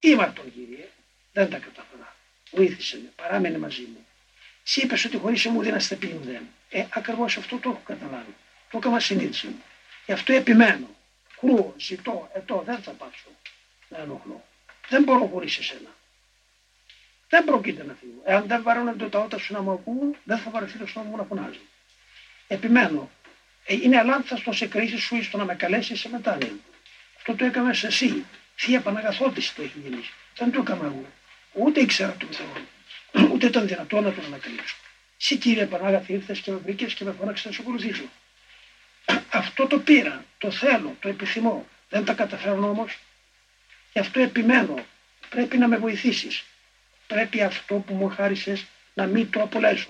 τον Κύριε, δεν τα κατάφερα. Βοήθησε με, παράμενε μαζί μου. Εσύ είπες ότι χωρίς μου δεν αστεπίνου δεν. Ε, ακριβώς αυτό το έχω καταλάβει. Το έκανα συνείδηση μου. Γι' αυτό επιμένω. Κρούω, ζητώ, ετώ, δεν θα πάψω να ενοχλώ. Δεν μπορώ χωρίς εσένα. Δεν πρόκειται να φύγω. Εάν δεν βαρώνονται τα ότα σου να μου ακούω, δεν θα βαρεθεί το στόμα μου να φωνάζει. Επιμένω. Ε, είναι αλάνθαστο σε κρίση σου ή στο να με καλέσεις σε μετάνοια. Αυτό το έκαμε εσύ. Θεία Παναγαθότηση το έχει γίνει. Δεν το έκανα εγώ. Ούτε ήξερα τον Θεό. Ούτε ήταν δυνατό να τον ανακαλύψω. Εσύ κύριε Πανάγαθη ήρθες και με βρήκες και με φώναξες να σου ακολουθήσω. Αυτό το πήρα, το θέλω, το επιθυμώ. Δεν τα καταφέρνω όμως. Γι' αυτό επιμένω. Πρέπει να με βοηθήσεις. Πρέπει αυτό που μου χάρισες να μην το απολέσω.